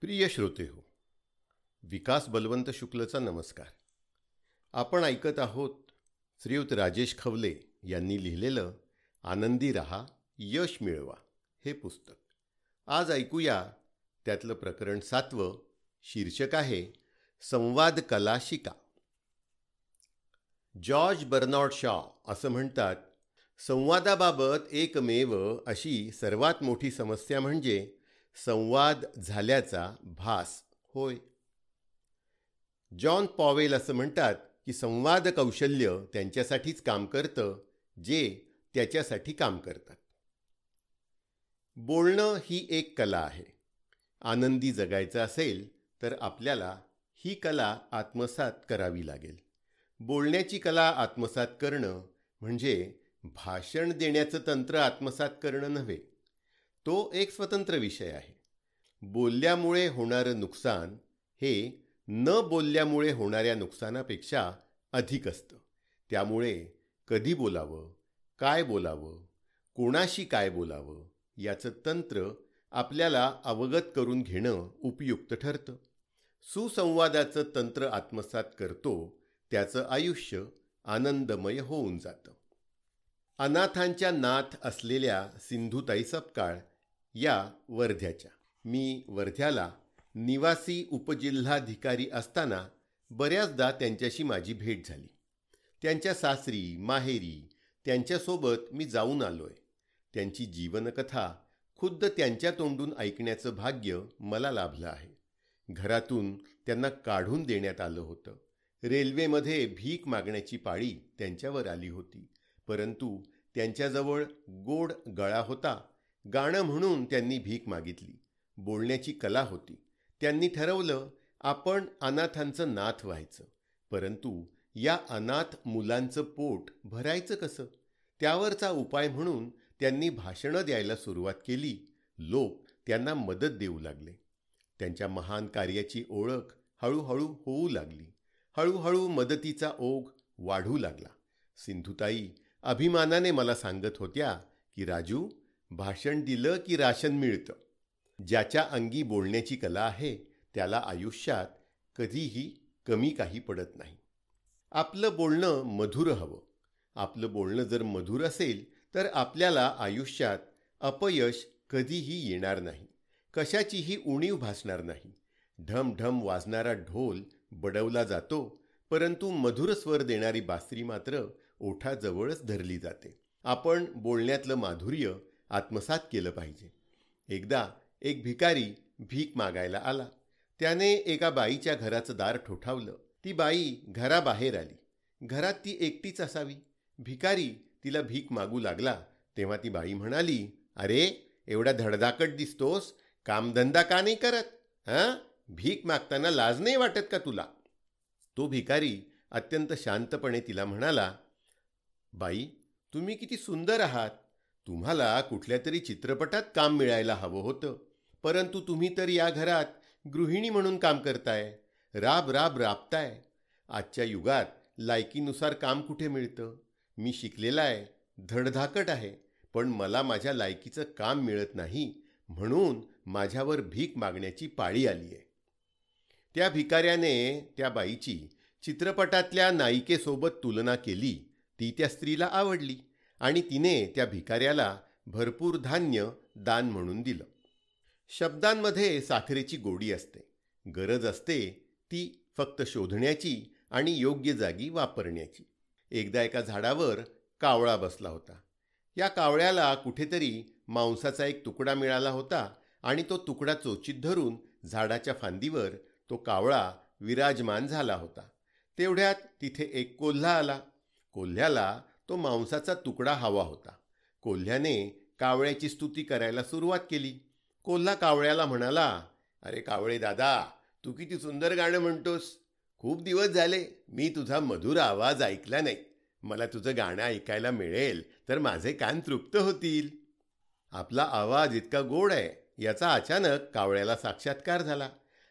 प्रिय श्रोते हो विकास बलवंत शुक्लचा नमस्कार. आपण ऐकत आहोत श्रीयुत राजेश खवले यांनी लिहिलेलं आनंदी रहा यश मिळवा हे पुस्तक. आज ऐकूया त्यातलं प्रकरण सातवं शीर्षक आहे संवाद कला शिका जॉर्ज बर्नॉड शॉ असं म्हणतात संवादाबाबत एकमेव अशी सर्वात मोठी समस्या म्हणजे संवाद झाल्याचा भास. होय. जॉन पॉवेल असं म्हणतात की संवाद कौशल्य त्यांच्यासाठीच काम करतं जे त्याच्यासाठी काम करतात. बोलणं ही एक कला आहे. आनंदी जगायचं असेल तर आपल्याला ही कला आत्मसात करावी लागेल. बोलण्याची कला आत्मसात करणं म्हणजे भाषण देण्याचं तंत्र आत्मसात करणं नव्हे. तो एक स्वतंत्र विषय आहे. बोलल्यामुळे होणारं नुकसान हे न बोलल्यामुळे होणाऱ्या नुकसानापेक्षा अधिक असतं. त्यामुळे कधी बोलावं काय बोलावं कोणाशी काय बोलावं याचं तंत्र आपल्याला अवगत करून घेणं उपयुक्त ठरतं. सुसंवादाचं तंत्र आत्मसात करतो त्याचं आयुष्य आनंदमय होऊन जातं. अनाथांच्या नाथ असलेल्या सिंधुताई सपकाळ या वर्ध्याच्या. मी वर्ध्याला निवासी उपजिल्हाधिकारी असताना बऱ्याचदा त्यांच्याशी माझी भेट झाली. त्यांच्या सासरी माहेरी त्यांच्यासोबत मी जाऊन आलो आहे त्यांची जीवनकथा खुद्द त्यांच्या तोंडून ऐकण्याचं भाग्य मला लाभलं आहे. घरातून त्यांना काढून देण्यात आलं होतं. रेल्वेमध्ये भीक मागण्याची पाळी त्यांच्यावर आली होती. परंतु त्यांच्याजवळ गोड गळा होता गाणं म्हणून त्यांनी भीक मागितली. बोलण्याची कला होती. त्यांनी ठरवलं आपण अनाथांचं नाथ व्हायचं. परंतु या अनाथ मुलांचं पोट भरायचं कसं? त्यावरचा उपाय म्हणून त्यांनी भाषणं द्यायला सुरुवात केली. लोक त्यांना मदत देऊ लागले. त्यांच्या महान कार्याची ओळख हळूहळू होऊ लागली. हळूहळू मदतीचा ओघ वाढू लागला. सिंधुताई अभिमानाने मला सांगत होत्या की राजू भाषण दिलं की राशन मिळतं. ज्याच्या अंगी बोलण्याची कला आहे त्याला आयुष्यात कधीही कमी काही पडत नाही. आपलं बोलणं मधुर हवं. आपलं बोलणं जर मधुर असेल तर आपल्याला आयुष्यात अपयश कधीही येणार नाही. कशाचीही उणीव भासणार नाही. ढम वाजणारा ढोल बडवला जातो परंतु मधुर स्वर देणारी बासरी मात्र ओठाजवळच धरली जाते. आपण बोलण्यातलं माधुर्य आत्मसात केलं पाहिजे. एकदा एक भिकारी भीक मागायला आला. त्याने एका बाईच्या घराचं दार ठोठावलं. ती बाई घराबाहेर आली. घरात ती एकटीच असावी. भिकारी तिला भीक मागू लागला. तेव्हा ती बाई म्हणाली अरे एवढा धडधाकट दिसतोस. कामधंदा का नाही करत? हां? भीक मागताना लाज नाही वाटत का तुला? तो भिकारी अत्यंत शांतपणे तिला म्हणाला बाई तुम्ही किती सुंदर आहात. तुम्हाला कुठल्या तरी चित्रपटात काम मिळायला हवं होतं. परंतु तुम्ही तर या घरात गृहिणी म्हणून काम करताय. राब राब राबताय. आजच्या युगात लायकीनुसार काम कुठे मिळतं? मी शिकलेला आहे. धडधाकट आहे. पण मला माझ्या लायकीचं काम मिळत नाही. म्हणून माझ्यावर भीक मागण्याची पाळी आली आहे. त्या भिकाऱ्याने त्या बाईची चित्रपटातल्या नायिकेसोबत तुलना केली. ती त्या स्त्रीला आवडली. आणि तिने त्या भिकाऱ्याला भरपूर धान्य दान म्हणून दिलं. शब्दांमध्ये साखरेची गोडी असते. गरज असते ती फक्त शोधण्याची आणि योग्य जागी वापरण्याची. एकदा एका झाडावर कावळा बसला होता. या कावळ्याला कुठेतरी मांसाचा एक तुकडा मिळाला होता आणि तो तुकडा चोचीत धरून झाडाच्या फांदीवर तो कावळा विराजमान झाला होता. तेवढ्यात तिथे एक कोल्हा आला. कोल्ह्याला तो मांसाचा तुकडा हवा होता. कोल्ह्याने कावळ्याची स्तुती करायला सुरुवात केली. कोल्हा कावळ्याला म्हणाला अरे कावळे दादा तू किती सुंदर गाणं म्हणतोस. खूप दिवस झाले मी तुझा मधुर आवाज ऐकला नाही. मला तुझं गाणं ऐकायला मिळेल तर माझे कान तृप्त होतील. आपला आवाज इतका गोड आहे याचा अचानक कावळ्याला साक्षात्कार झाला.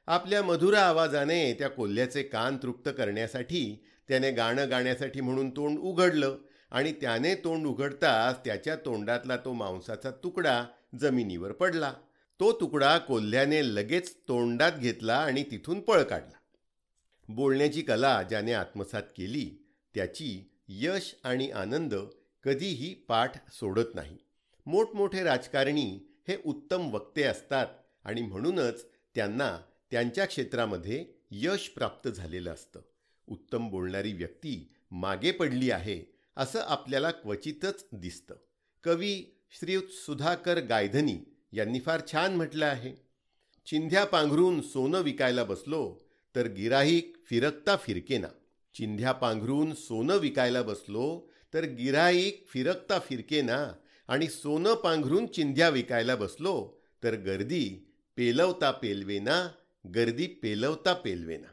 आपल्या मधुर आवाजाने त्या कोल्ह्याचे कान तृप्त करण्यासाठी त्याने गाणं गाण्यासाठी म्हणून तोंड उघडलं. आणि त्याने तोंड उघडताच त्याच्या तोंडातला तो मांसाचा तुकडा जमिनीवर पडला. तो तुकडा कोल्ह्याने लगेच तोंडात घेतला आणि तिथून पळ काढला. बोलण्याची कला ज्याने आत्मसात केली त्याची यश आणि आनंद कधीही पाठ सोडत नाही. मोठमोठे राजकारणी हे उत्तम वक्ते असतात आणि म्हणूनच त्यांना त्यांच्या क्षेत्रामध्ये यश प्राप्त झालेलं असतं. उत्तम बोलणारी व्यक्ती मागे पडली आहे असं आपल्याला क्वचितच दिसतं. कवी श्रीयुत सुधाकर गायधनी यांनी फार छान म्हटलं आहे चिंध्या पांघरून सोनं विकायला बसलो तर गिराहीक फिरकता फिरकेना चिंध्या पांघरून सोनं विकायला बसलो तर गिराहीक फिरकता फिरकेना आणि सोनं पांघरून चिंध्या विकायला बसलो तर गर्दी पेलवता पेलवेना गर्दी पेलवता पेलवेना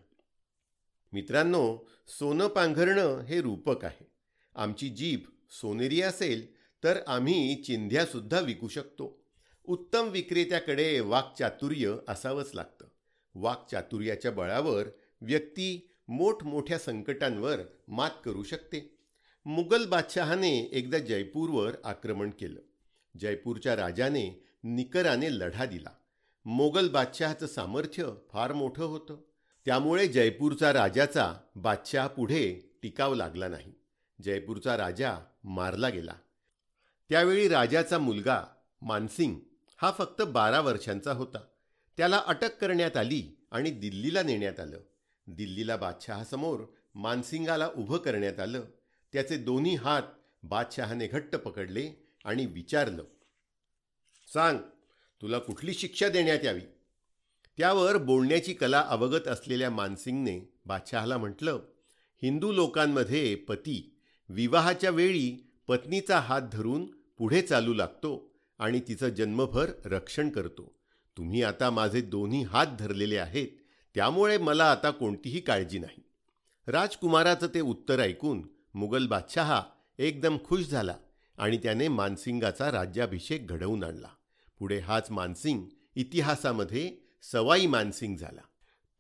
मित्रांनो सोनं पांघरणं हे रूपक आहे. आमची जीभ सोनेरी असेल तर आम्ही चिंध्यासुद्धा विकू शकतो. उत्तम विक्रेत्याकडे वाकचातुर्य असावंच लागतं. वाकचातुर्याच्या बळावर व्यक्ती मोठमोठ्या संकटांवर मात करू शकते. मुघल बादशहाने एकदा जयपूरवर आक्रमण केलं. जयपूरच्या राजाने निकराने लढा दिला. मोगल बादशहाचं सामर्थ्य फार मोठं होतं. त्यामुळे जयपूरचा राजाचा बादशहा पुढे टिकाव लागला नाही. जयपूरचा राजा मारला गेला. त्यावेळी राजाचा मुलगा मानसिंग हा फक्त बारा वर्षांचा होता. त्याला अटक करण्यात आली आणि दिल्लीला नेण्यात आलं. दिल्लीला बादशहासमोर मानसिंगाला उभं करण्यात आलं. त्याचे दोन्ही हात बादशहाने घट्ट पकडले आणि विचारलं सांग तुला कुठली शिक्षा देण्यात यावी? त्यावर बोलण्याची कला अवगत असलेल्या मानसिंगने बादशहाला म्हटलं हिंदू लोकांमध्ये पती विवाहाच्या वेळी पत्नीचा हात धरून पुढे चालू लागतो आणि तिचं जन्मभर रक्षण करतो. तुम्ही आता माझे दोन्ही हात धरलेले आहेत त्यामुळे मला आता कोणतीही काळजी नाही. राजकुमाराचं ते उत्तर ऐकून मुघल बादशहा एकदम खुश झाला आणि त्याने मानसिंगाचा राज्याभिषेक घडवून आणला. पुढे हाच मानसिंग इतिहासामध्ये सवाई मानसिंग झाला.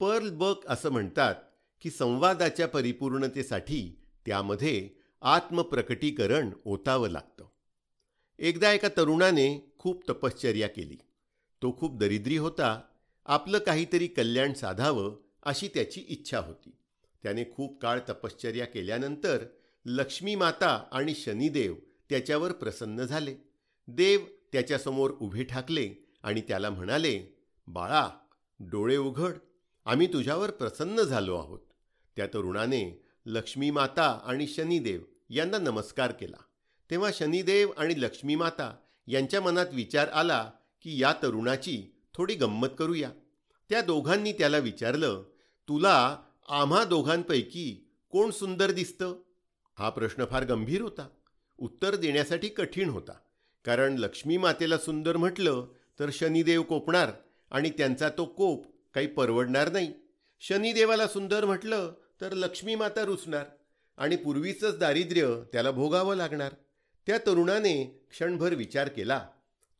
पर्ल बक असं म्हणतात की संवादाच्या परिपूर्णतेसाठी त्यामध्ये आत्मप्रकटीकरण ओतावं लागतं. एकदा एका तरुणाने खूप तपश्चर्या केली. तो खूप दरिद्री होता. आपलं काहीतरी कल्याण साधावं अशी त्याची इच्छा होती. त्याने खूप काळ तपश्चर्या केल्यानंतर लक्ष्मी माता आणि शनिदेव त्याच्यावर प्रसन्न झाले. देव त्याच्यासमोर उभे ठाकले आणि त्याला म्हणाले बाळा डोळे उघड. आम्ही तुझ्यावर प्रसन्न झालो आहोत. त्या तरुणाने लक्ष्मी माता आणि शनिदेव यांना नमस्कार केला. तेव्हा शनिदेव आणि लक्ष्मीमाता यांच्या मनात विचार आला की या तरुणाची थोडी गंमत करूया. त्या दोघांनी त्याला विचारलं तुला आम्हा दोघांपैकी कोण सुंदर दिसतं? हा प्रश्न फार गंभीर होता. उत्तर देण्यासाठी कठीण होता. कारण लक्ष्मी मातेला सुंदर म्हटलं तर शनिदेव कोपणार आणि त्यांचा तो कोप काही परवडणार नाही. शनिदेवाला सुंदर म्हटलं तर लक्ष्मी माता रुचणार आणि पूर्वीचंच दारिद्र्य त्याला भोगावं लागणार. त्या तरुणाने क्षणभर विचार केला.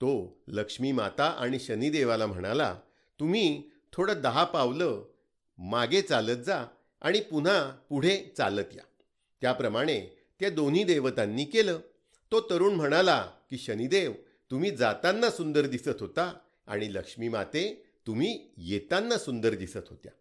तो लक्ष्मी माता आणि शनिदेवाला म्हणाला तुम्ही थोडं दहा पावलं मागे चालत जा आणि पुन्हा पुढे चालत या. त्याप्रमाणे त्या दोन्ही देवतांनी केलं. तो तरुण म्हणाला की शनिदेव तुम्ही जाताना सुंदर दिसत होता आणि लक्ष्मी माते तुम्ही येताना सुंदर दिसत होत्या.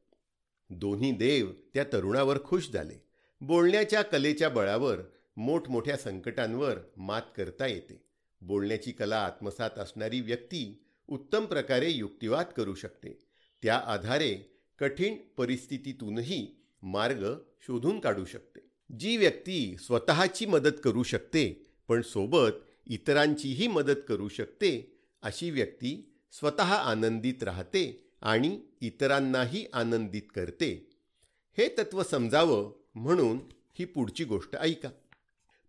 दोन्ही देव त्या तरुणावर खुश झाले. बोलण्याच्या कलेच्या बळावर मोठमोठ्या संकटांवर मात करता येते. बोलण्याची कला आत्मसात असणारी व्यक्ती उत्तम प्रकारे युक्तिवाद करू शकते. त्या आधारे कठीण परिस्थितीतूनही मार्ग शोधून काढू शकते. जी व्यक्ती स्वतःची मदत करू शकते पण सोबत इतरांचीही मदत करू शकते अशी व्यक्ती स्वतः आनंदित राहते आणि इतरांनाही आनंदित करते. हे तत्व समजावं म्हणून ही पुढची गोष्ट ऐका.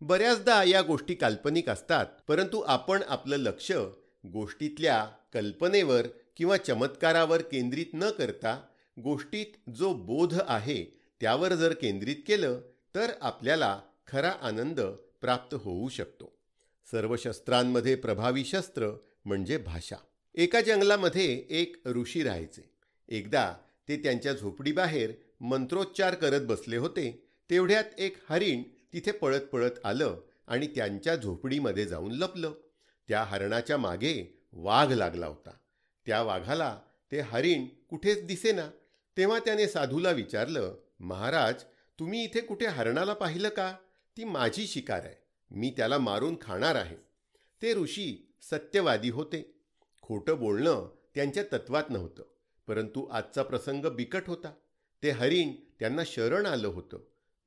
बऱ्याचदा या गोष्टी काल्पनिक असतात परंतु आपण आपलं लक्ष गोष्टीतल्या कल्पनेवर किंवा चमत्कारावर केंद्रित न करता गोष्टीत जो बोध आहे त्यावर जर केंद्रित केलं तर आपल्याला खरा आनंद प्राप्त होऊ शकतो. सर्व शस्त्रांमध्ये प्रभावी शस्त्र म्हणजे भाषा. एका जंगलामध्ये एक ऋषी राहायचे. एकदा ते त्यांच्या झोपडीबाहेर मंत्रोच्चार करत बसले होते तेवढ्यात एक हरिण तिथे पळत पळत आलं आणि त्यांच्या झोपडीमध्ये जाऊन लपलं. त्या हरणाच्या मागे वाघ लागला होता. त्या वाघाला ते हरिण कुठेच दिसेना. तेव्हा त्याने साधूला विचारलं महाराज तुम्ही इथे कुठे हरणाला पाहिलं का? ती माझी शिकार आहे. मी त्याला मारून खाणार आहे. ते ऋषी सत्यवादी होते. खोटं बोलणं त्यांच्या तत्वात नव्हतं परंतु आजचा प्रसंग बिकट होता. ते हरिण त्यांना शरण आलं होतं.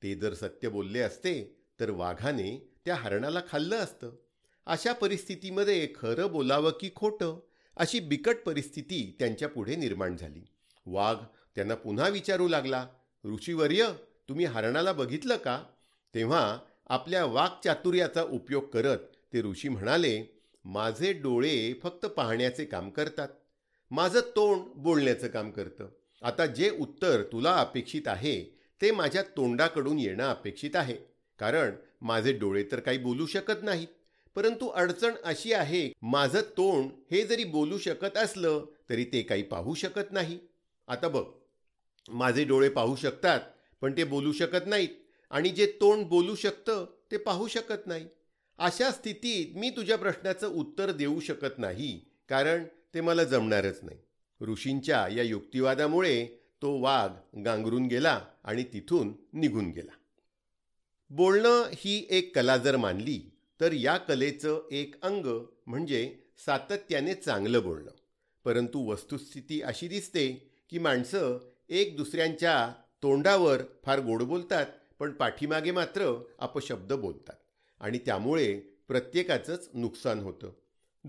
ते जर सत्य बोलले असते तर वाघाने त्या हरणाला खाल्लं असतं. अशा परिस्थितीमध्ये खरं बोलावं की खोटं अशी बिकट परिस्थिती त्यांच्या पुढे निर्माण झाली. वाघ त्यांना पुन्हा विचारू लागला ऋषीवर्य तुम्ही हरणाला बघितलं का? तेव्हा आपल्या वाक्चातुर्याचा उपयोग करत ते ऋषी म्हणाले माझे डोळे फक्त पाहण्याचे काम करतात. माझं तोंड बोलण्याचं काम करतं. आता जे उत्तर तुला अपेक्षित आहे ते माझ्या तोंडाकडून येणं अपेक्षित आहे. कारण माझे डोळे तर काही बोलू शकत नाहीत. परंतु अडचण अशी आहे माझं तोंड हे जरी बोलू शकत असलं तरी ते काही पाहू शकत नाही. आता बघ माझे डोळे पाहू शकतात पण ते बोलू शकत नाहीत. आणि जे तोंड बोलू शकतं ते पाहू शकत नाही. अशा स्थितीत मी तुझ्या प्रश्नाचं उत्तर देऊ शकत नाही कारण ते मला जमणारच नाही. ऋषींच्या या युक्तिवादामुळे तो वाघ गांगरून गेला आणि तिथून निघून गेला. बोलणं ही एक कला जर मानली तर या कलेचं एक अंग म्हणजे सातत्याने चांगलं बोलणं. परंतु वस्तुस्थिती अशी दिसते की माणसं एक दुसऱ्यांच्या तोंडावर फार गोड बोलतात पण पाठीमागे मात्र अपशब्द बोलतात. आणि त्यामुळे प्रत्येकाचंच नुकसान होतं.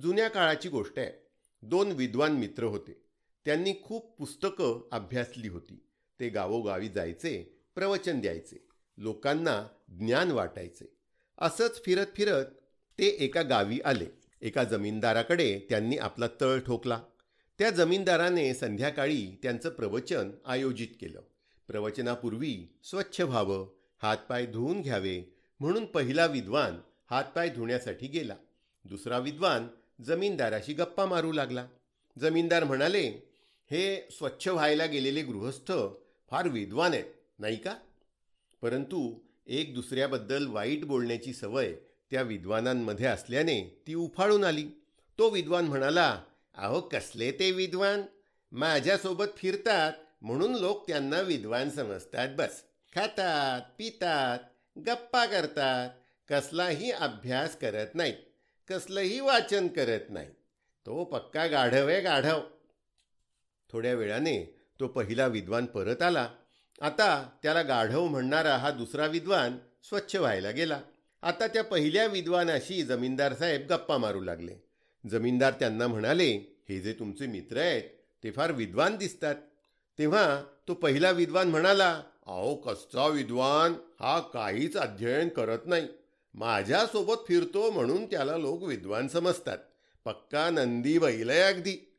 जुन्या काळाची गोष्ट आहे. दोन विद्वान मित्र होते. त्यांनी खूप पुस्तकं अभ्यासली होती. ते गावोगावी जायचे प्रवचन द्यायचे. लोकांना ज्ञान वाटायचे. असंच फिरत फिरत ते एका गावी आले. एका जमीनदाराकडे त्यांनी आपला तळ ठोकला. त्या जमीनदाराने संध्याकाळी त्यांचं प्रवचन आयोजित केलं. प्रवचनापूर्वी स्वच्छ व्हावं हातपाय धुवून घ्यावे म्हणून पहिला विद्वान हातपाय धुण्यासाठी गेला. दुसरा विद्वान जमीनदाराशी गप्पा मारू लागला. जमीनदार म्हणाले हे स्वच्छ व्हायला गेलेले गृहस्थ फार विद्वान आहेत नाही का? परंतु एक दुसऱ्याबद्दल वाईट बोलण्याची सवय त्या विद्वानांमध्ये असल्याने ती उफाळून आली. तो विद्वान म्हणाला अहो कसले ते विद्वान? माझ्यासोबत फिरतात म्हणून लोक त्यांना विद्वान समजतात बस. खातात पितात गप्पा करतात. कसलाही अभ्यास करत नाहीत कसलंही वाचन करत नाही तो पक्का गाढव आहे गाढव थोड्या वेळाने तो पहिला विद्वान परत आला. आता त्याला गाढव म्हणणारा हा दुसरा विद्वान स्वच्छ व्हायला गेला. आता त्या पहिल्या विद्वानाशी जमीनदार साहेब गप्पा मारू लागले. जमीनदार त्यांना म्हणाले हे जे तुमचे मित्र आहेत ते फार विद्वान दिसतात. तेव्हा तो पहिला विद्वान म्हणाला अहो कसचा विद्वान? हा काहीच अध्ययन करत नाही. माझ्यासोबत फिरतो म्हणून त्याला लोक विद्वान समजतात. पक्का नंदी बैल आहे अगदी.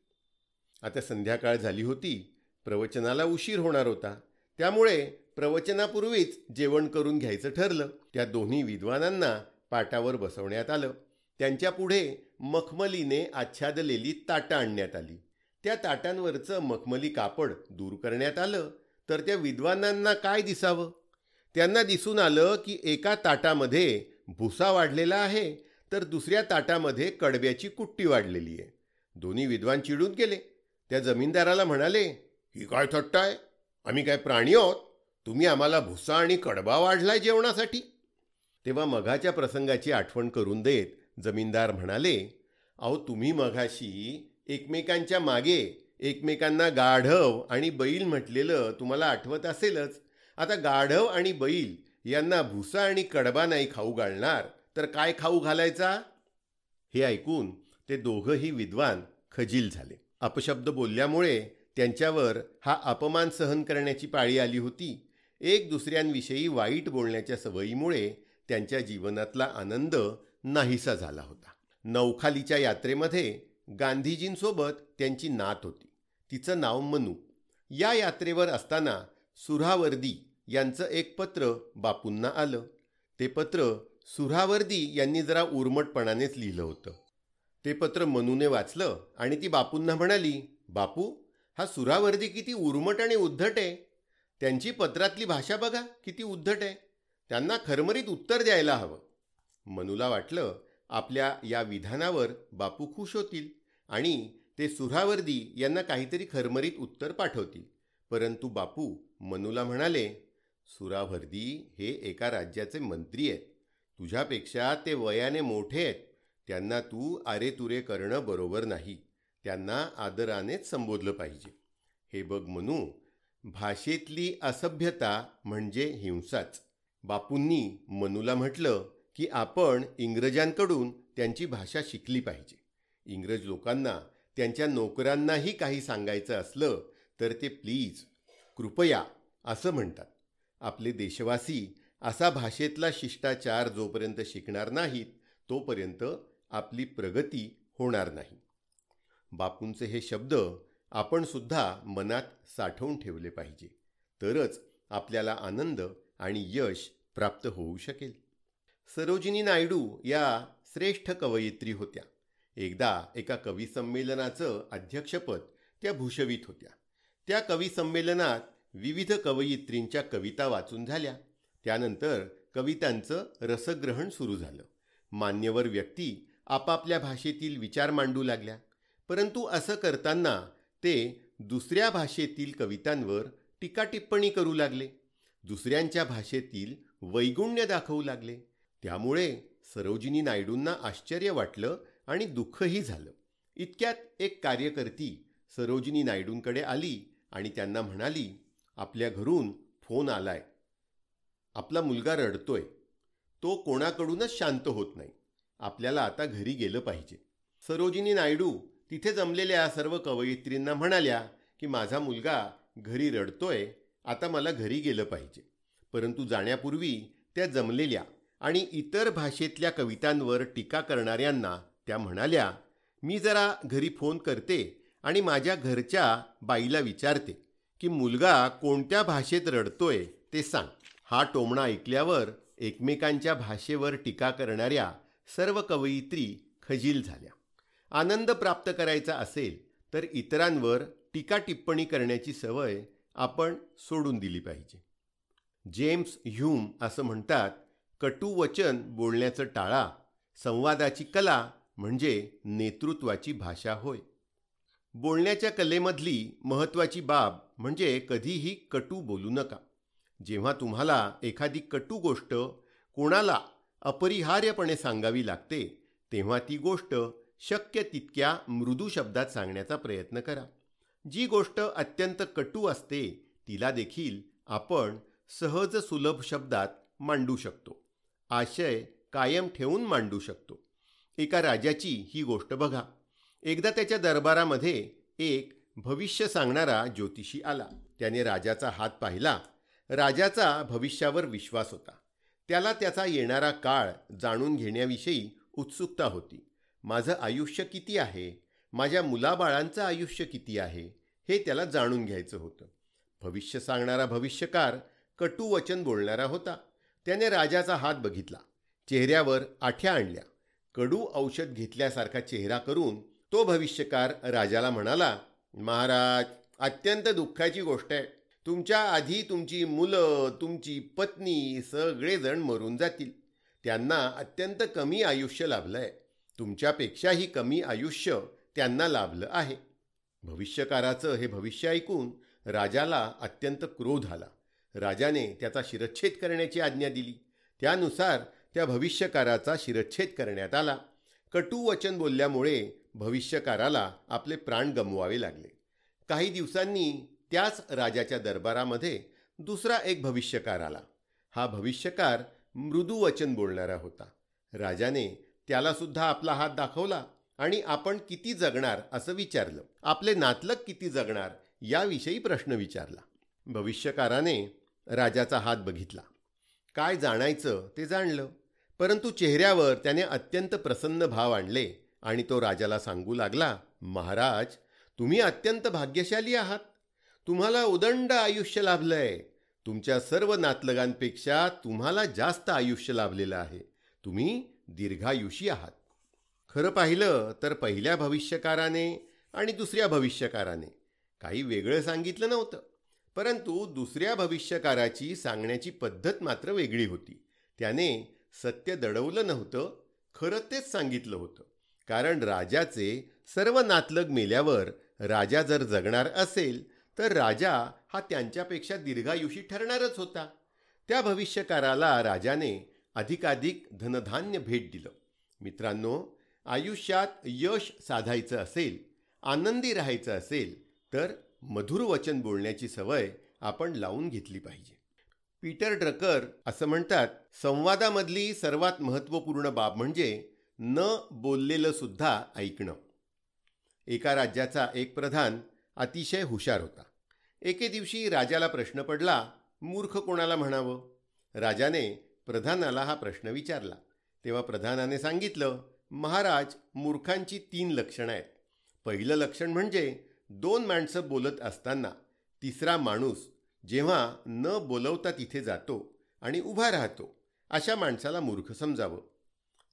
आता संध्याकाळ झाली होती प्रवचनाला उशीर होणार होता. त्यामुळे प्रवचनापूर्वीच जेवण करून घ्यायचं ठरलं. त्या दोन्ही विद्वानांना पाटावर बसवण्यात आलं. त्यांच्या पुढे मखमलीने आच्छादलेली ताटं आणण्यात आली. त्या ताटांवरचं मखमली कापड दूर करण्यात आलं. तर त्या विद्वानांना काय दिसावं? त्यांना दिसून आलं की एका ताटामध्ये भुसा वाढलेला आहे तर दुसऱ्या ताटामध्ये कडब्याची कुट्टी वाढलेली आहे. दोन्ही विद्वान चिडून गेले. त्या जमीनदाराला म्हणाले ही काय थट्ट आहे? आम्ही काय प्राणी आहोत? तुम्ही आम्हाला भुसा आणि कडबा वाढलाय जेवणासाठी. तेव्हा मघाच्या प्रसंगाची आठवण करून देत जमीनदार म्हणाले अहो तुम्ही मघाशी एकमेकांच्या मागे एकमेकांना गाढव आणि बैल म्हटलेलं तुम्हाला आठवत असेलच. आता गाढव आणि बैल यांना भुसा आणि कडबा नाही खाऊ घालणार तर काय खाऊ घालायचा? हे ऐकून ते दोघंही विद्वान खजील झाले. अपशब्द बोलल्यामुळे त्यांच्यावर हा अपमान सहन करण्याची पाळी आली होती. एक दुसऱ्यांविषयी वाईट बोलण्याच्या सवयीमुळे त्यांच्या जीवनातला आनंद नाहीसा झाला होता. नौखालीच्या यात्रेमध्ये गांधीजींसोबत त्यांची नात होती. तिचं नाव मनू. या यात्रेवर असताना सुरावर्दी यांचं एक पत्र बापूंना आलं. ते पत्र सुरावर्दी यांनी जरा उर्मटपणानेच लिहिलं होतं. ते पत्र मनूने वाचलं आणि ती बापूंना म्हणाली बापू हा सुरावर्दी किती उर्मट आणि उद्धट आहे. त्यांची पत्रातली भाषा बघा किती उद्धट आहे. त्यांना खरमरीत उत्तर द्यायला हवं. मनूला वाटलं आपल्या या विधानावर बापू खुश होतील आणि ते सुरावर्दी यांना काहीतरी खरमरीत उत्तर पाठवतील. परंतु बापू मनूला म्हणाले सुरावर्दी हे एका राज्याचे मंत्री आहेत. तुझ्यापेक्षा ते वयाने मोठे आहेत. त्यांना तू आरेतुरे करणं बरोबर नाही. त्यांना आदरानेच संबोधलं पाहिजे. हे बघ म्हणू भाषेतली असभ्यता म्हणजे हिंसाच. बापूंनी मनूला म्हटलं की आपण इंग्रजांकडून त्यांची भाषा शिकली पाहिजे. इंग्रज लोकांना त्यांच्या नोकरांनाही काही सांगायचं असलं तर ते प्लीज कृपया असं म्हणतात. आपले देशवासी असा भाषेतला शिष्टाचार जोपर्यंत शिकणार नाहीत तोपर्यंत आपली प्रगती होणार नाही. बापूंचे हे शब्द आपण सुद्धा मनात साठवून ठेवले पाहिजे. तरच आपल्याला आनंद आणि यश प्राप्त होऊ शकेल. सरोजिनी नायडू या श्रेष्ठ कवयित्री होत्या. एकदा एका कविसंमेलनाचं अध्यक्षपद त्या भूषवित होत्या. त्या कविसंमेलनात विविध कवयित्रींच्या कविता वाचून झाल्या. त्यानंतर कवितांचं रसग्रहण सुरू झालं. मान्यवर व्यक्ती आपापल्या भाषेतील विचार मांडू लागल्या. परंतु असं करताना ते दुसऱ्या भाषेतील कवितांवर टीकाटिप्पणी करू लागले. दुसऱ्यांच्या भाषेतील वैगुण्य दाखवू लागले. त्यामुळे सरोजिनी नायडूंना आश्चर्य वाटलं आणि दुःखही झालं. इतक्यात एक कार्यकर्ती सरोजिनी नायडूंकडे आली आणि त्यांना म्हणाली आपल्या घरून फोन आलाय. आपला मुलगा रडतोय. तो कोणाकडूनच शांत होत नाही. आपल्याला आता घरी गेलं पाहिजे. सरोजिनी नायडू तिथे जमलेल्या सर्व कवयित्रींना म्हणाल्या की माझा मुलगा घरी रडतोय आता मला घरी गेलं पाहिजे. परंतु जाण्यापूर्वी त्या जमलेल्या आणि इतर भाषेतल्या कवितांवर टीका करणाऱ्यांना त्या म्हणाल्या मी जरा घरी फोन करते आणि माझ्या घरच्या बाईला विचारते की मुलगा कोणत्या भाषेत रडतोय ते सांग. हा टोमणा ऐकल्यावर एकमेकांच्या भाषेवर टीका करणाऱ्या सर्व कवयित्री खजील झाल्या. आनंद प्राप्त करायचा असेल तर इतरांवर टीका टिप्पणी करण्याची सवय आपण सोडून दिली पाहिजे. जेम्स ह्यूम असं म्हणतात कटू वचन बोलण्याचं टाळा संवादाची कला म्हणजे नेतृत्वाची भाषा होय. बोलण्याच्या कलेमधली महत्त्वाची बाब म्हणजे कधीही कटू बोलू नका. जेव्हा तुम्हाला एखादी कटू गोष्ट कोणाला अपरिहार्यपणे सांगावी लागते तेव्हा ती गोष्ट शक्य तितक्या मृदू शब्दात सांगण्याचा प्रयत्न करा. जी गोष्ट अत्यंत कटू असते तिला देखील आपण सहज सुलभ शब्दात मांडू शकतो. आशय कायम ठेवून मांडू शकतो. एका राजाची ही गोष्ट बघा. एकदा त्याच्या दरबारामध्ये एक भविष्य सांगणारा ज्योतिषी आला. त्याने राजाचा हात पाहिला. राजाचा भविष्यावर विश्वास होता. त्याला त्याचा येणारा काळ जाणून घेण्याविषयी उत्सुकता होती. माझं आयुष्य किती आहे? माझ्या मुलाबाळांचं आयुष्य किती आहे? हे त्याला जाणून घ्यायचं होतं. भविष्य सांगणारा भविष्यकार कटू वचन बोलणारा होता. त्याने राजाचा हात बघितला. चेहऱ्यावर आठ्या आणल्या. कडू औषध घेतल्यासारखा चेहरा करून तो भविष्यकार राजाला म्हणाला महाराज अत्यंत दुःखाची गोष्ट आहे. तुमच्या आधी तुमची मुलं तुमची पत्नी सगळेजण मरून जातील. त्यांना अत्यंत कमी आयुष्य लाभलं आहे तुमच्यापेक्षाही कमी आयुष्य त्यांना लाभलं आहे. भविष्यकाराचं हे भविष्य ऐकून राजाला अत्यंत क्रोध आला. राजाने त्याचा शिरच्छेद करण्याची आज्ञा दिली. त्यानुसार त्या भविष्यकाराचा शिरच्छेद करण्यात आला. कटू वचन बोलल्यामुळे भविष्यकाराला आपले प्राण गमवावे लागले. काही दिवसांनी त्याच राजाच्या दरबारामध्ये दुसरा एक भविष्यकार आला. हा भविष्यकार मृदू वचन बोलणारा होता. राजाने त्याला सुद्धा आपला हात दाखवला आणि आपण किती जगणार असं विचारलं. आपले नातलग किती जगणार याविषयी प्रश्न विचारला. भविष्यकाराने राजाचा हात बघितला. काय जाणायचं ते जाणलं. परंतु चेहऱ्यावर त्याने अत्यंत प्रसन्न भाव आणले आणि तो राजाला सांगू लागला महाराज तुम्ही अत्यंत भाग्यशाली आहात. तुम्हाला उदंड आयुष्य लाभलंय. तुमच्या सर्व नातलगांपेक्षा तुम्हाला जास्त आयुष्य लाभलेलं आहे. तुम्ही दीर्घायुषी आहात. खरं पाहिलं तर पहिल्या भविष्यकाराने आणि दुसऱ्या भविष्यकाराने. काही वेगळं सांगितलं नव्हतं. परंतु दुसऱ्या भविष्यकाराची सांगण्याची पद्धत मात्र वेगळी होती. त्याने सत्य दडवलं नव्हतं खरं तेच सांगितलं होतं. कारण राजाचे सर्व नातलग मेल्यावर राजा जर जगणार असेल तर राजा हा त्यांच्यापेक्षा दीर्घायुषी ठरणारच होता. त्या भविष्यकाराला राजाने अधिकाधिक धनधान्य भेट दिलं. मित्रांनो आयुष्यात यश साधायचं असेल आनंदी राहायचं असेल तर मधुर वचन बोलण्याची सवय आपण लावून घेतली पाहिजे. पीटर ड्रकर असं म्हणतात संवादामधली सर्वात महत्त्वपूर्ण बाब म्हणजे न बोललेलं सुद्धा ऐकणं. एका राज्याचा एक प्रधान अतिशय हुशार होता. एके दिवशी राजाला प्रश्न पडला मूर्ख कोणाला म्हणावं? राजाने प्रधानाला हा प्रश्न विचारला. तेव्हा प्रधानाने सांगितलं महाराज मूर्खांची तीन लक्षणं आहेत. पहिलं लक्षण म्हणजे दोन माणसं बोलत असताना तिसरा माणूस जेव्हा न बोलवता तिथे जातो आणि उभा राहतो अशा माणसाला मूर्ख समजावं.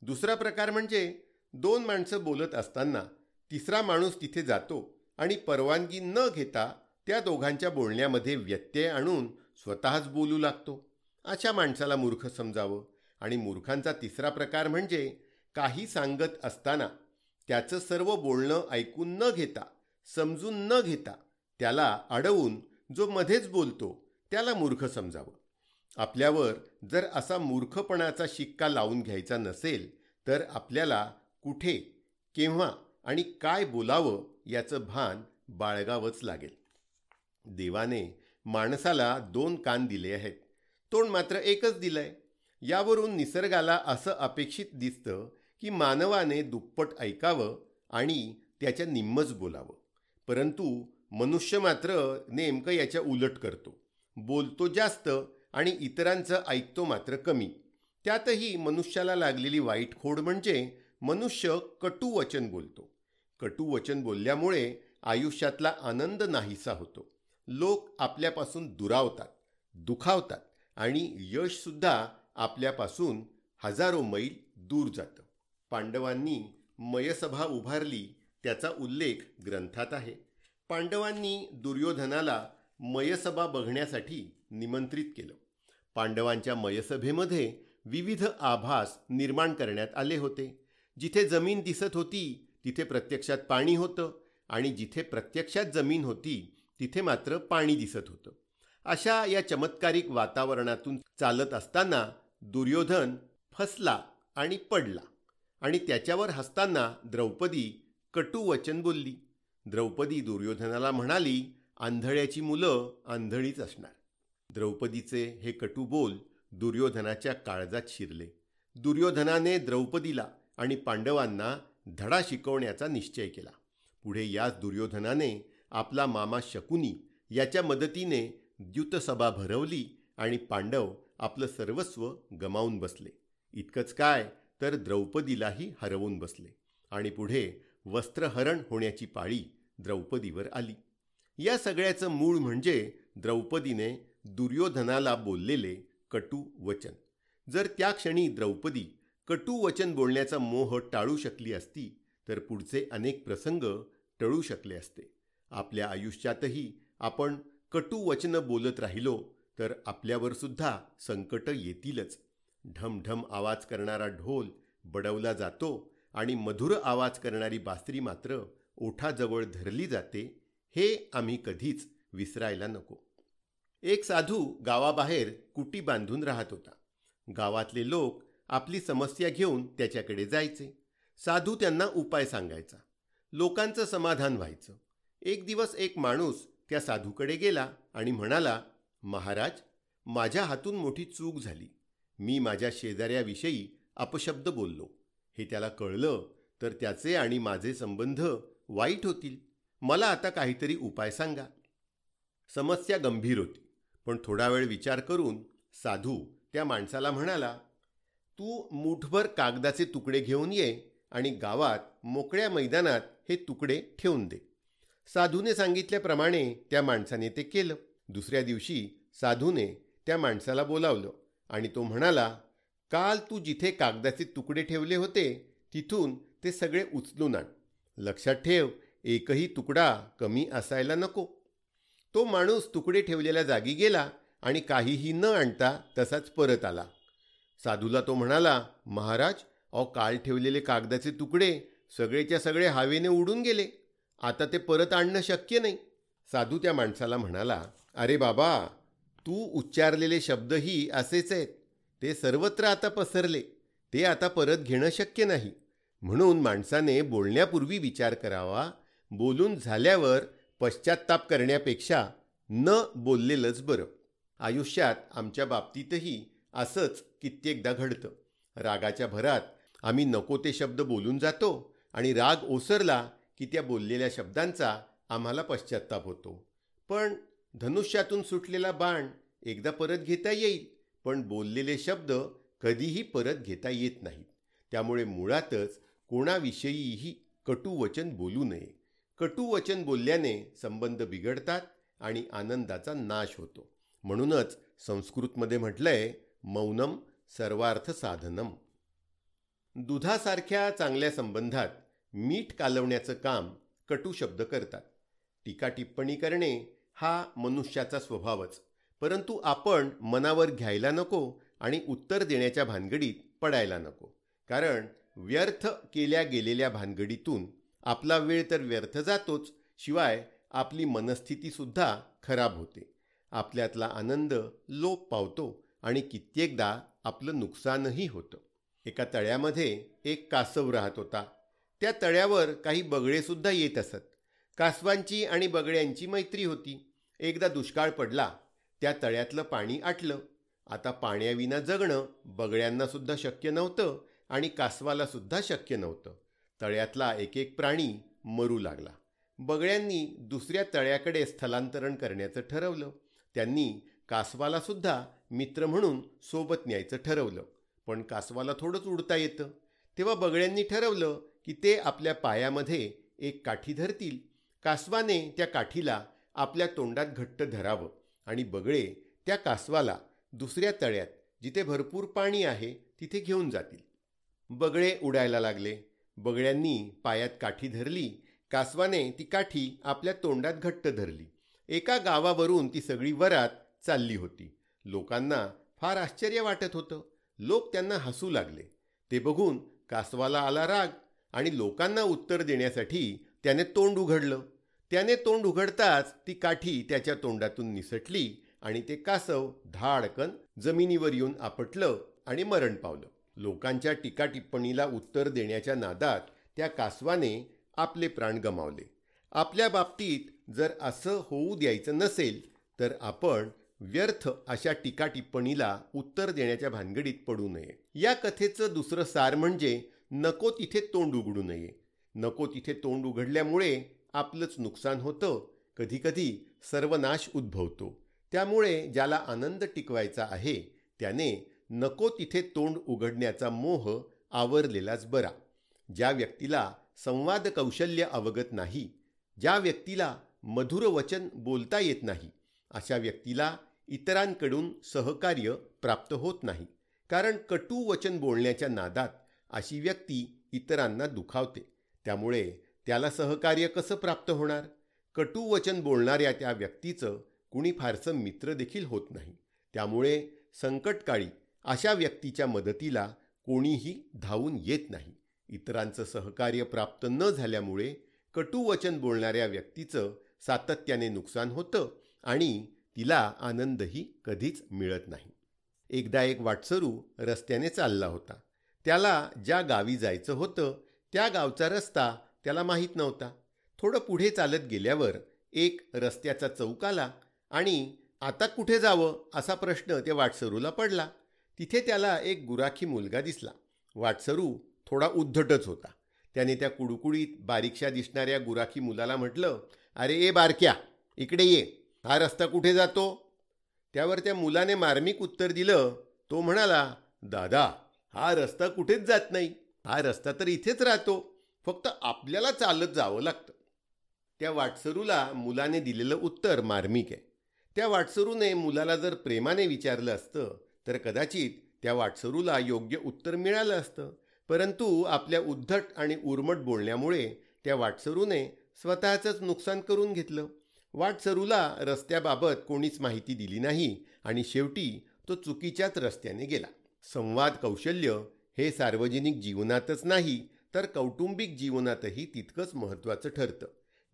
दुसरा प्रकार म्हणजे दोन माणसं बोलत असताना तिसरा माणूस तिथे जातो आणि परवानगी न घेता त्या दोघांच्या बोलण्यामध्ये व्यत्यय आणून स्वतःच बोलू लागतो. अशा माणसाला मूर्ख समजावं. आणि मूर्खांचा तिसरा प्रकार म्हणजे काही सांगत असताना त्याचं सर्व बोलणं ऐकून न घेता समजून न घेता त्याला अडवून जो मध्येच बोलतो त्याला मूर्ख समजावं. आपल्यावर जर असा मूर्खपणाचा शिक्का लावून घ्यायचा नसेल तर आपल्याला कुठे केव्हा आणि काय बोलावं याचं भान बाळगावंच लागेल. देवाने माणसाला दोन कान दिले आहेत. तोंड मात्र एकच दिलंय. यावरून निसर्गाला असं अपेक्षित दिसतं की मानवाने दुप्पट ऐकावं आणि त्याच्या निम्मच बोलावं. परंतु मनुष्य मात्र नेमकं याच्या उलट करतो. बोलतो जास्त आणि इतरांचं ऐकतो मात्र कमी. त्यातही मनुष्याला लागलेली वाईट खोड म्हणजे मनुष्य कटू वचन बोलतो. कटुवचन बोलल्यामुळे आयुष्यातला आनंद नाहीसा होतो. लोक आपल्यापासून दुरावतात दुखावतात आणि यशसुद्धा आपल्यापासून हजारो मैल दूर जातं. पांडवांनी मयसभा उभारली त्याचा उल्लेख ग्रंथात आहे. पांडवांनी दुर्योधनाला मयसभा बघण्यासाठी निमंत्रित केलं. पांडवांच्या मयसभेमध्ये विविध आभास निर्माण करण्यात आले होते. जिथे जमीन दिसत होती तिथे प्रत्यक्षात पाणी होतं आणि जिथे प्रत्यक्षात जमीन होती तिथे मात्र पाणी दिसत होतं. अशा या चमत्कारिक वातावरणातून चालत असताना दुर्योधन फसला आणि पडला आणि त्याच्यावर हसताना द्रौपदी कटू वचन बोलली. द्रौपदी दुर्योधनाला म्हणाली आंधळ्याची मुलं आंधळीच असणार. द्रौपदीचे हे कटू बोल दुर्योधनाच्या काळजात शिरले. दुर्योधनाने द्रौपदीला आणि पांडवांना धडा शिकवण्याचा निश्चय केला. पुढे याच दुर्योधनाने आपला मामा शकुनी याच्या मदतीने द्युतसभा भरवली आणि पांडव आपलं सर्वस्व गमावून बसले. इतकंच काय तर द्रौपदीलाही हरवून बसले आणि पुढे वस्त्रहरण होण्याची पाळी द्रौपदीवर आली. या सगळ्याचं मूळ म्हणजे द्रौपदीने दुर्योधनाला बोललेले कटू वचन जर त्या क्षणी द्रौपदी कटू वचन बोलण्याचा मोह टाळू शकली असती तर पुढचे अनेक प्रसंग टळू शकले असते. आपल्या आयुष्यातही आपण कटू वचनं बोलत राहिलो तर आपल्यावर सुद्धा संकट येतीलच. ढमढम आवाज करणारा ढोल बडवला जातो आणि मधुर आवाज करणारी बासरी मात्र ओठाजवळ धरली जाते हे आम्ही कधीच विसरायला नको. एक साधू गावाबाहेर कुटी बांधून राहत होता. गावातले लोक आपली समस्या घेऊन त्याच्याकडे जायचे. साधू त्यांना उपाय सांगायचा. लोकांचं समाधान व्हायचं. एक दिवस एक माणूस त्या साधूकडे गेला आणि म्हणाला महाराज माझ्या हातून मोठी चूक झाली. मी माझ्या शेजाऱ्याविषयी अपशब्द बोललो. हे त्याला कळलं तर त्याचे आणि माझे संबंध वाईट होतील. मला आता काहीतरी उपाय सांगा. समस्या गंभीर होती पण थोडा वेळ विचार करून साधू त्या माणसाला म्हणाला तू मुठभर कागदाचे तुकडे घेऊन ये आणि गावात मोकळ्या मैदानात हे तुकडे ठेवून दे. साधूने सांगितल्याप्रमाणे त्या माणसाने ते केलं. दुसऱ्या दिवशी साधूने त्या माणसाला बोलावलं आणि तो म्हणाला काल तू जिथे कागदाचे तुकडे ठेवले होते तिथून ते सगळे उचलून आण. लक्षात ठेव एकही तुकडा कमी असायला नको. तो माणूस तुकडे ठेवलेल्या जागी गेला आणि काहीही न आणता तसाच परत आला. साधूला तो म्हणाला महाराज अहो काल ठेवलेले कागदाचे तुकडे सगळेच्या सगळे हवेने उडून गेले. आता ते परत आणणं शक्य नाही. साधू त्या माणसाला म्हणाला अरे बाबा तू उच्चारलेले शब्दही असेच आहेत. ते सर्वत्र आता पसरले. ते आता परत घेणं शक्य नाही. म्हणून माणसाने बोलण्यापूर्वी विचार करावा. बोलून झाल्यावर पश्चात्ताप करण्यापेक्षा न बोललेलंच बरं. आयुष्यात आमच्या बाबतीतही असंच कित्येकदा घडतं. रागाच्या भरात आम्ही नको ते शब्द बोलून जातो आणि राग ओसरला की त्या बोललेल्या शब्दांचा आम्हाला पश्चाताप होतो. पण धनुष्यातून सुटलेला बाण एकदा परत घेता येईल पण बोललेले शब्द कधीही परत घेता येत नाहीत. त्यामुळे मुळातच कोणाविषयीही कटुवचन बोलू नये. कटुवचन बोलल्याने संबंध बिघडतात आणि आनंदाचा नाश होतो. म्हणूनच संस्कृतमध्ये म्हटलंय मौनम सर्वार्थ साधनम. दुधासारख्या चांगल्या संबंधात मीठ कालवण्याचं काम कटू शब्द करतात. टीका टिप्पणी करणे हा मनुष्याचा स्वभावच परंतु आपण मनावर घ्यायला नको आणि उत्तर देण्याच्या भानगडीत पडायला नको. कारण व्यर्थ केल्या गेलेल्या भानगडीतून आपला वेळ तर व्यर्थ जातोच शिवाय आपली मनस्थितीसुद्धा खराब होते. आपल्यातला आनंद लोप पावतो आणि कित्येकदा आपलं नुकसानही होतं. एका तळ्यामध्ये एक कासव राहत होता. त्या तळ्यावर काही बगळेसुद्धा येत असत. कासवांची आणि बगळ्यांची मैत्री होती. एकदा दुष्काळ पडला त्या तळ्यातलं पाणी आटलं. आता पाण्याविना जगणं बगळ्यांनासुद्धा शक्य नव्हतं आणि कासवाला सुद्धा शक्य नव्हतं. तळ्यातला एक एक प्राणी मरू लागला. बगळ्यांनी दुसऱ्या तळ्याकडे स्थलांतरण करण्याचं ठरवलं. त्यांनी कासवाला सुद्धा मित्र म्हणून सोबत न्यायचं ठरवलं. पण कासवाला थोडंच उडता येतं. तेव्हा बगड्यांनी ठरवलं की ते आपल्या पायामध्ये एक काठी धरतील. कासवाने त्या काठीला आपल्या तोंडात घट्ट धरावं आणि बगळे त्या कासवाला दुसऱ्या तळ्यात जिथे भरपूर पाणी आहे तिथे घेऊन जातील. बगळे उडायला लागले. बगळ्यांनी पायात काठी धरली. कासवाने ती काठी आपल्या तोंडात घट्ट धरली. एका गावावरून ती सगळी वरात चालली होती. लोकांना फार आश्चर्य वाटत होतं. लोक त्यांना हसू लागले. ते बघून कासवाला आला राग आणि लोकांना उत्तर देण्यासाठी त्याने तोंड उघडलं. त्याने तोंड उघडताच ती काठी त्याच्या तोंडातून निसटली आणि ते कासव धाडकन जमिनीवर येऊन आपटलं आणि मरण पावलं. लोकांच्या टीकाटिप्पणीला उत्तर देण्याच्या नादात त्या कासवाने आपले प्राण गमावले. आपल्या बाबतीत जर असं होऊ द्यायचं नसेल तर आपण व्यर्थ अशा टीका टिप्पणीला उत्तर देण्याच्या भानगडीत पडू नये. या कथेचं दुसरं सार म्हणजे नको तिथे तोंड उघडू नये. नको तिथे तोंड उघडल्यामुळे आपलंच नुकसान होतं. कधीकधी सर्वनाश उद्भवतो. त्यामुळे ज्याला आनंद टिकवायचा आहे त्याने नको तिथे तोंड उघडण्याचा मोह आवरलेलाच बरा. ज्या व्यक्तीला संवाद कौशल्य अवगत नाही ज्या व्यक्तीला मधुर वचन बोलता येत नाही अशा व्यक्तीला इतरांकडून सहकार्य प्राप्त होत नाही. कारण कटू वचन बोलण्याच्या नादात अशी व्यक्ती इतरांना दुखावते. त्यामुळे त्याला सहकार्य कसं प्राप्त होणार? कटू वचन बोलणाऱ्या त्या व्यक्तीचं कुणी फारसं मित्र देखील होत नाही. त्यामुळे संकटकाळी अशा व्यक्तीच्या मदतीला कोणीही धावून येत नाही. इतरांचं सहकार्य प्राप्त न झाल्यामुळे कटुवचन बोलणाऱ्या व्यक्तीचं सातत्याने नुकसान होतं आणि तिला आनंदही कधीच मिळत नाही. एकदा एक वाटसरू रस्त्याने चालला होता. त्याला ज्या गावी जायचं होतं त्या गावचा रस्ता त्याला माहीत नव्हता. थोडं पुढे चालत गेल्यावर एक रस्त्याचा चौक आला आणि आता कुठे जावं असा प्रश्न त्या वाटसरूला पडला. तिथे त्याला एक गुराखी मुलगा दिसला. वाटसरू थोडा उद्धटच होता. त्याने त्या कुडकुडीत बारीकशा दिसणाऱ्या गुराखी मुलाला म्हटलं अरे ए बारक्या इकडे ये. हा रस्ता कुठे जातो? त्यावर त्या मुलाने मार्मिक उत्तर दिलं. तो म्हणाला दादा हा रस्ता कुठेच जात नाही. हा रस्ता तर इथेच राहतो. फक्त आपल्याला चालत जावं लागतं. त्या वाटसरूला मुलाने दिलेलं उत्तर मार्मिक आहे. त्या वाटसरूने मुलाला जर प्रेमाने विचारलं असतं तर कदाचित त्या वाटसरूला योग्य उत्तर मिळालं असतं. परंतु आपल्या उद्धट आणि उर्मट बोलण्यामुळे त्या वाटसरूने स्वतःचंच नुकसान करून घेतलं. वाटसरूला रस्त्याबाबत कोणीच माहिती दिली नाही आणि शेवटी तो चुकीच्याच रस्त्याने गेला. संवाद कौशल्य हे सार्वजनिक जीवनातच नाही तर कौटुंबिक जीवनातही तितकंच महत्त्वाचं ठरतं.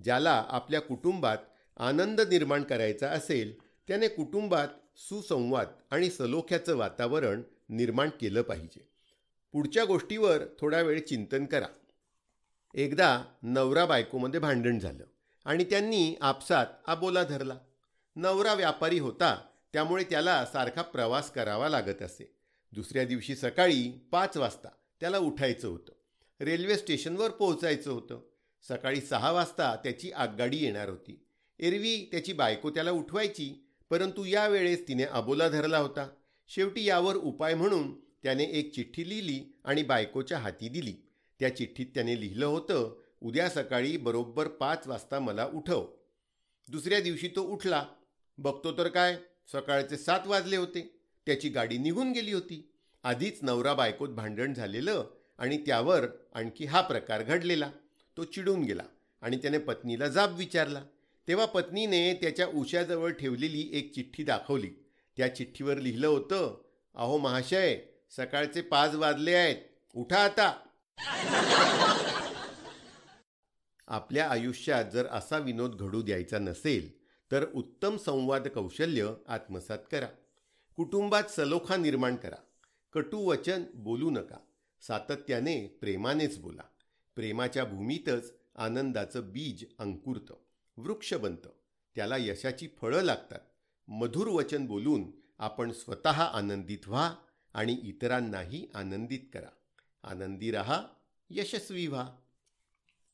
ज्याला आपल्या कुटुंबात आनंद निर्माण करायचा असेल त्याने कुटुंबात सुसंवाद आणि सलोख्याचं वातावरण निर्माण केलं पाहिजे. पुढच्या गोष्टीवर थोडा वेळ चिंतन करा. एकदा नवरा बायकोमध्ये भांडण झालं. आणि त्यांनी आपसात आबोला धरला. नवरा व्यापारी होता त्यामुळे त्याला सारखा प्रवास करावा लागत असे. दुसऱ्या दिवशी सकाळी पाच वाजता त्याला उठायचं होतं. रेल्वे स्टेशनवर पोहोचायचं होतं. सकाळी सहा वाजता त्याची आगगाडी येणार होती. एरवी त्याची बायको त्याला उठवायची परंतु यावेळेस तिने अबोला धरला होता. शेवटी यावर उपाय म्हणून त्याने एक चिठ्ठी लिहिली आणि बायकोच्या हाती दिली. त्या चिठ्ठीत त्याने लिहिलं होतं उद्या सकाळी बरोबर पाच वाजता मला उठव. दुसऱ्या दिवशी तो उठला. बघतो तर काय सकाळचे सात वाजले होते. त्याची गाडी निघून गेली होती. आधीच नवरा बायकोत भांडण झालेलं आणि त्यावर आणखी हा प्रकार घडलेला. तो चिडून गेला आणि त्याने पत्नीला जाब विचारला. तेव्हा पत्नीने त्याच्या उशाजवळ ठेवलेली एक चिठ्ठी दाखवली. त्या चिठ्ठीवर लिहिलं होतं अहो महाशय सकाळचे पाच वाजले आहेत. उठा आता. आपल्या आयुष्यात जर असा विनोद घडू द्यायचा नसेल तर उत्तम संवाद कौशल्य आत्मसात करा. कुटुंबात सलोखा निर्माण करा. कटुवचन बोलू नका. सातत्याने प्रेमानेच बोला. प्रेमाच्या भूमीतच आनंदाचं बीज अंकुरतं. वृक्ष बनतं. त्याला यशाची फळं लागतात. मधुर वचन बोलून आपण स्वतः आनंदित व्हा आणि इतरांनाही आनंदित करा. आनंदी रहा यशस्वी व्हा.